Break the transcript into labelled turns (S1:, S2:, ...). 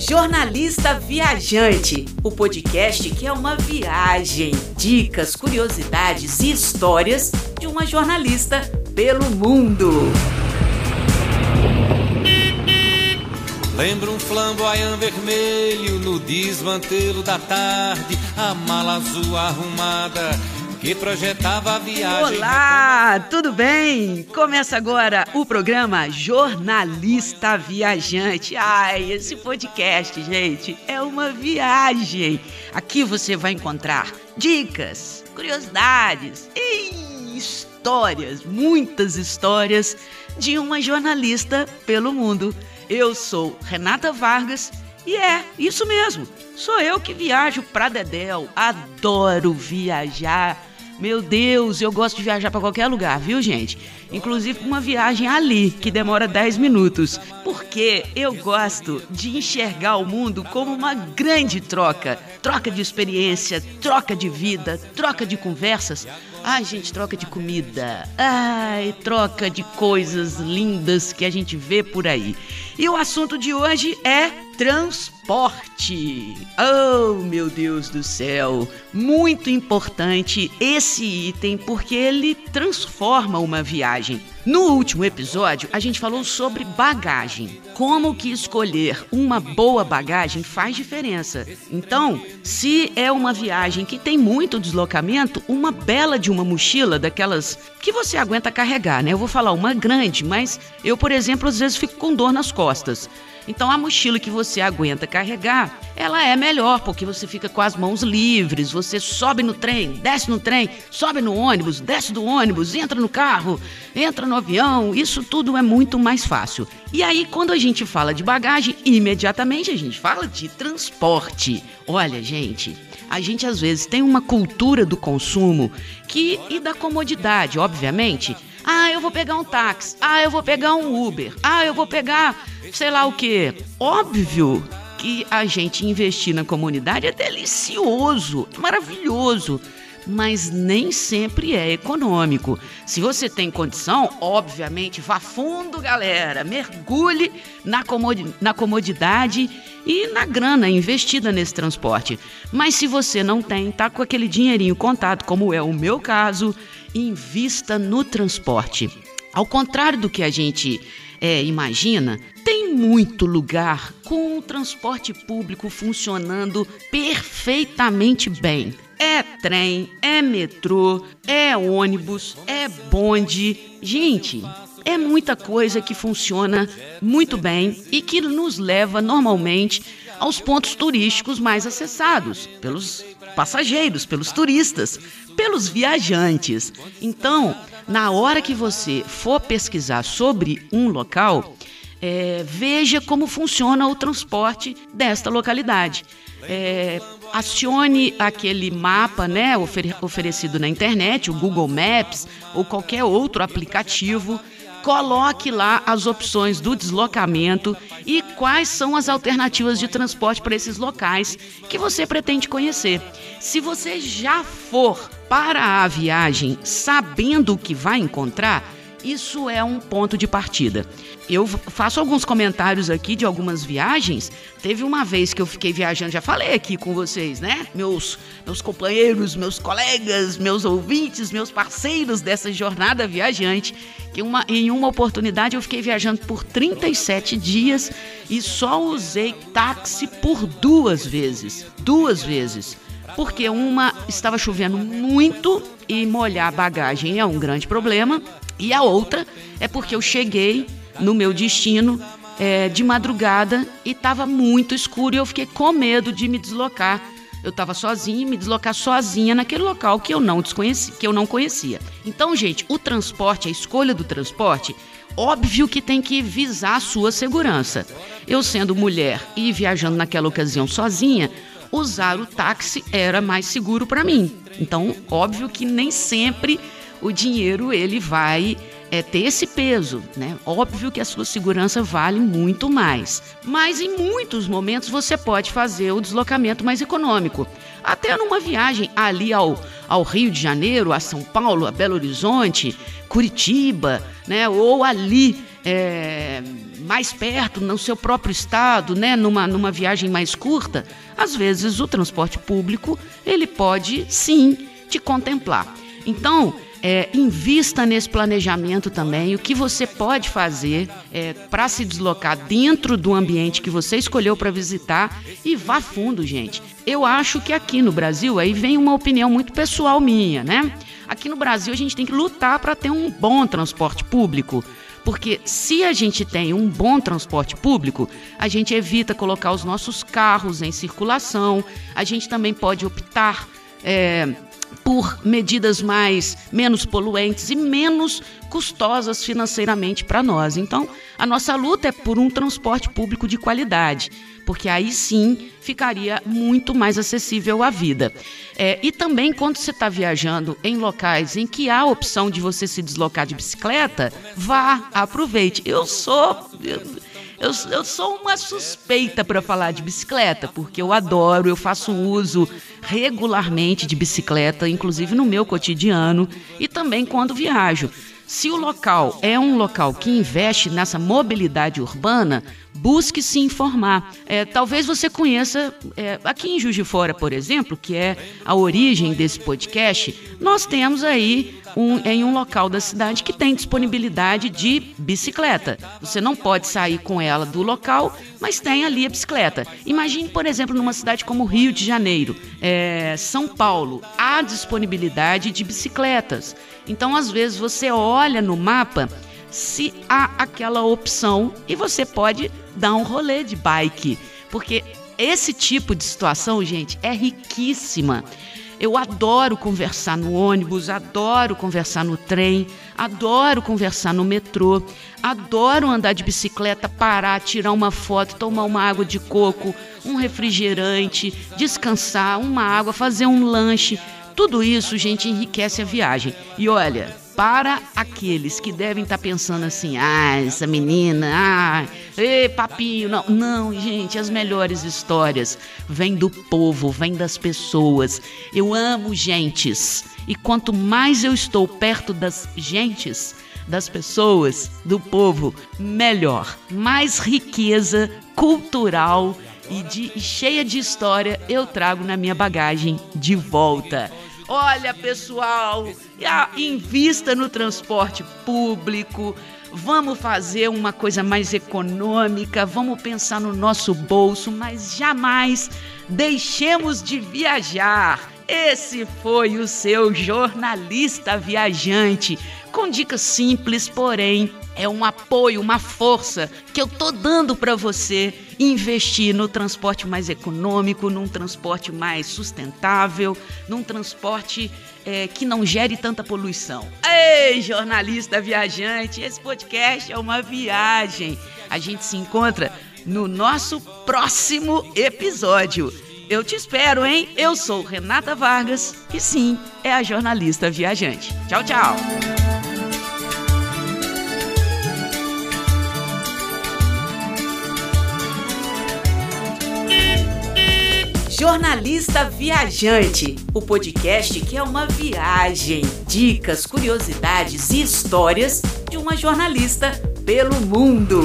S1: Jornalista Viajante, o podcast que é uma viagem, dicas, curiosidades e histórias de uma jornalista pelo mundo.
S2: Lembra um flamboyant vermelho no desmantelo da tarde, a mala azul arrumada que projetava a viagem.
S1: Olá, tudo bem? Começa agora o programa Jornalista Viajante. Ai, esse podcast, gente, é uma viagem. Aqui você vai encontrar dicas, curiosidades e histórias, muitas histórias de uma jornalista pelo mundo. Eu sou Renata Vargas e é isso mesmo. Sou eu que viajo para Dedéu. Adoro viajar meu Deus, eu gosto de viajar para qualquer lugar, viu, gente? Inclusive uma viagem ali, que demora 10 minutos. Porque eu gosto de enxergar o mundo como uma grande troca. Troca de experiência, troca de vida, troca de conversas. Ai, gente, troca de comida. Ai, troca de coisas lindas que a gente vê por aí. E o assunto de hoje é transporte. Oh, meu Deus do céu! Muito importante esse item porque ele transforma uma viagem. No último episódio, a gente falou sobre bagagem. Como que escolher uma boa bagagem faz diferença. Então, se é uma viagem que tem muito deslocamento, uma bela de uma mochila daquelas que você aguenta carregar, né? Eu vou falar uma grande, mas eu, por exemplo, às vezes fico com dor nas costas. Então a mochila que você aguenta carregar, ela é melhor, porque você fica com as mãos livres, você sobe no trem, desce no trem, sobe no ônibus, desce do ônibus, entra no carro, entra no avião, isso tudo é muito mais fácil. E aí, quando a gente fala de bagagem, imediatamente a gente fala de transporte. Olha, gente, a gente às vezes tem uma cultura do consumo que e da comodidade, obviamente. Ah, eu vou pegar um táxi. Ah, eu vou pegar um Uber. Ah, eu vou pegar sei lá o quê. Óbvio que a gente investir na comunidade é delicioso, maravilhoso mas nem sempre é econômico. Se você tem condição, obviamente, vá fundo, galera. Mergulhe na, na comodidade e na grana investida nesse transporte. Mas se você não tem, tá com aquele dinheirinho contado, como é o meu caso, invista no transporte. Ao contrário do que a gente é, imagina, tem muito lugar com o transporte público funcionando perfeitamente bem. É trem, é metrô, é ônibus, é bonde. Gente, é muita coisa que funciona muito bem e que nos leva normalmente aos pontos turísticos mais acessados pelos passageiros, pelos turistas, pelos viajantes. Então, na hora que você for pesquisar sobre um local, é, veja como funciona o transporte desta localidade. É, acione aquele mapa né, oferecido na internet, o Google Maps ou qualquer outro aplicativo. Coloque lá as opções do deslocamento e quais são as alternativas de transporte para esses locais que você pretende conhecer. Se você já for para a viagem sabendo o que vai encontrar, isso é um ponto de partida. Eu faço alguns comentários aqui de algumas viagens. Teve uma vez que eu fiquei viajando, já falei aqui com vocês, né? Meus, meus companheiros, meus colegas, meus ouvintes, meus parceiros dessa jornada viajante, que uma, em uma oportunidade eu fiquei viajando por 37 dias e só usei táxi por duas vezes. Duas vezes porque uma estava chovendo muito e molhar bagagem é um grande problema, e a outra é porque eu cheguei no meu destino é, de madrugada e estava muito escuro e eu fiquei com medo de me deslocar. Eu estava sozinha, me deslocar sozinha naquele local que eu não desconheci, que eu não conhecia. Então, gente, o transporte, a escolha do transporte, óbvio que tem que visar a sua segurança. Eu sendo mulher e viajando naquela ocasião sozinha, usar o táxi era mais seguro para mim. Então, óbvio que nem sempre o dinheiro ele vai é, ter esse peso, né? Óbvio que a sua segurança vale muito mais, mas em muitos momentos você pode fazer o deslocamento mais econômico. Até numa viagem ali ao, ao Rio de Janeiro, a São Paulo, a Belo Horizonte, Curitiba, né? Ou ali é, mais perto, no seu próprio estado, né, numa, numa viagem mais curta, às vezes o transporte público ele pode sim te contemplar. Então, é, invista nesse planejamento também, o que você pode fazer é, para se deslocar dentro do ambiente que você escolheu para visitar e vá fundo, gente. Eu acho que aqui no Brasil, aí vem uma opinião muito pessoal minha, né? Aqui no Brasil a gente tem que lutar para ter um bom transporte público. Porque se a gente tem um bom transporte público, a gente evita colocar os nossos carros em circulação, a gente também pode optar. É, por medidas mais menos poluentes e menos custosas financeiramente para nós. Então, a nossa luta é por um transporte público de qualidade, porque aí sim ficaria muito mais acessível à vida. É, e também quando você está viajando em locais em que há a opção de você se deslocar de bicicleta, vá, aproveite. Eu sou. Eu, eu, eu sou uma suspeita para falar de bicicleta, porque eu adoro, eu faço uso regularmente de bicicleta, inclusive no meu cotidiano e também quando viajo. Se o local é um local que investe nessa mobilidade urbana, busque se informar. É, talvez você conheça, é, aqui em Juiz de Fora, por exemplo, que é a origem desse podcast, nós temos aí um, em um local da cidade que tem disponibilidade de bicicleta. Você não pode sair com ela do local, mas tem ali a bicicleta. Imagine, por exemplo, numa cidade como Rio de Janeiro, é, São Paulo, há disponibilidade de bicicletas. Então, às vezes, você olha no mapa se há aquela opção e você pode dar um rolê de bike, porque esse tipo de situação, gente, é riquíssima. Eu adoro conversar no ônibus, adoro conversar no trem, adoro conversar no metrô, adoro andar de bicicleta, parar, tirar uma foto, tomar uma água de coco, um refrigerante, descansar, uma água, fazer um lanche. Tudo isso, gente, enriquece a viagem. E olha, para aqueles que devem estar tá pensando assim, ah, essa menina, ah, ei, papinho, não. Não, gente, as melhores histórias vêm do povo, vêm das pessoas. Eu amo gentes. E quanto mais eu estou perto das gentes, das pessoas, do povo, melhor. Mais riqueza cultural e, de, e cheia de história eu trago na minha bagagem de volta. Olha, pessoal, invista no transporte público. Vamos fazer uma coisa mais econômica, vamos pensar no nosso bolso, mas jamais deixemos de viajar. Esse foi o seu jornalista viajante, com dicas simples, porém é um apoio, uma força que eu tô dando para você investir no transporte mais econômico, num transporte mais sustentável, num transporte é, que não gere tanta poluição. Ei, jornalista viajante, esse podcast é uma viagem. A gente se encontra no nosso próximo episódio. Eu te espero, hein? Eu sou Renata Vargas e sim, é a jornalista viajante. Tchau, tchau. Jornalista Viajante, o podcast que é uma viagem, dicas, curiosidades e histórias de uma jornalista pelo mundo.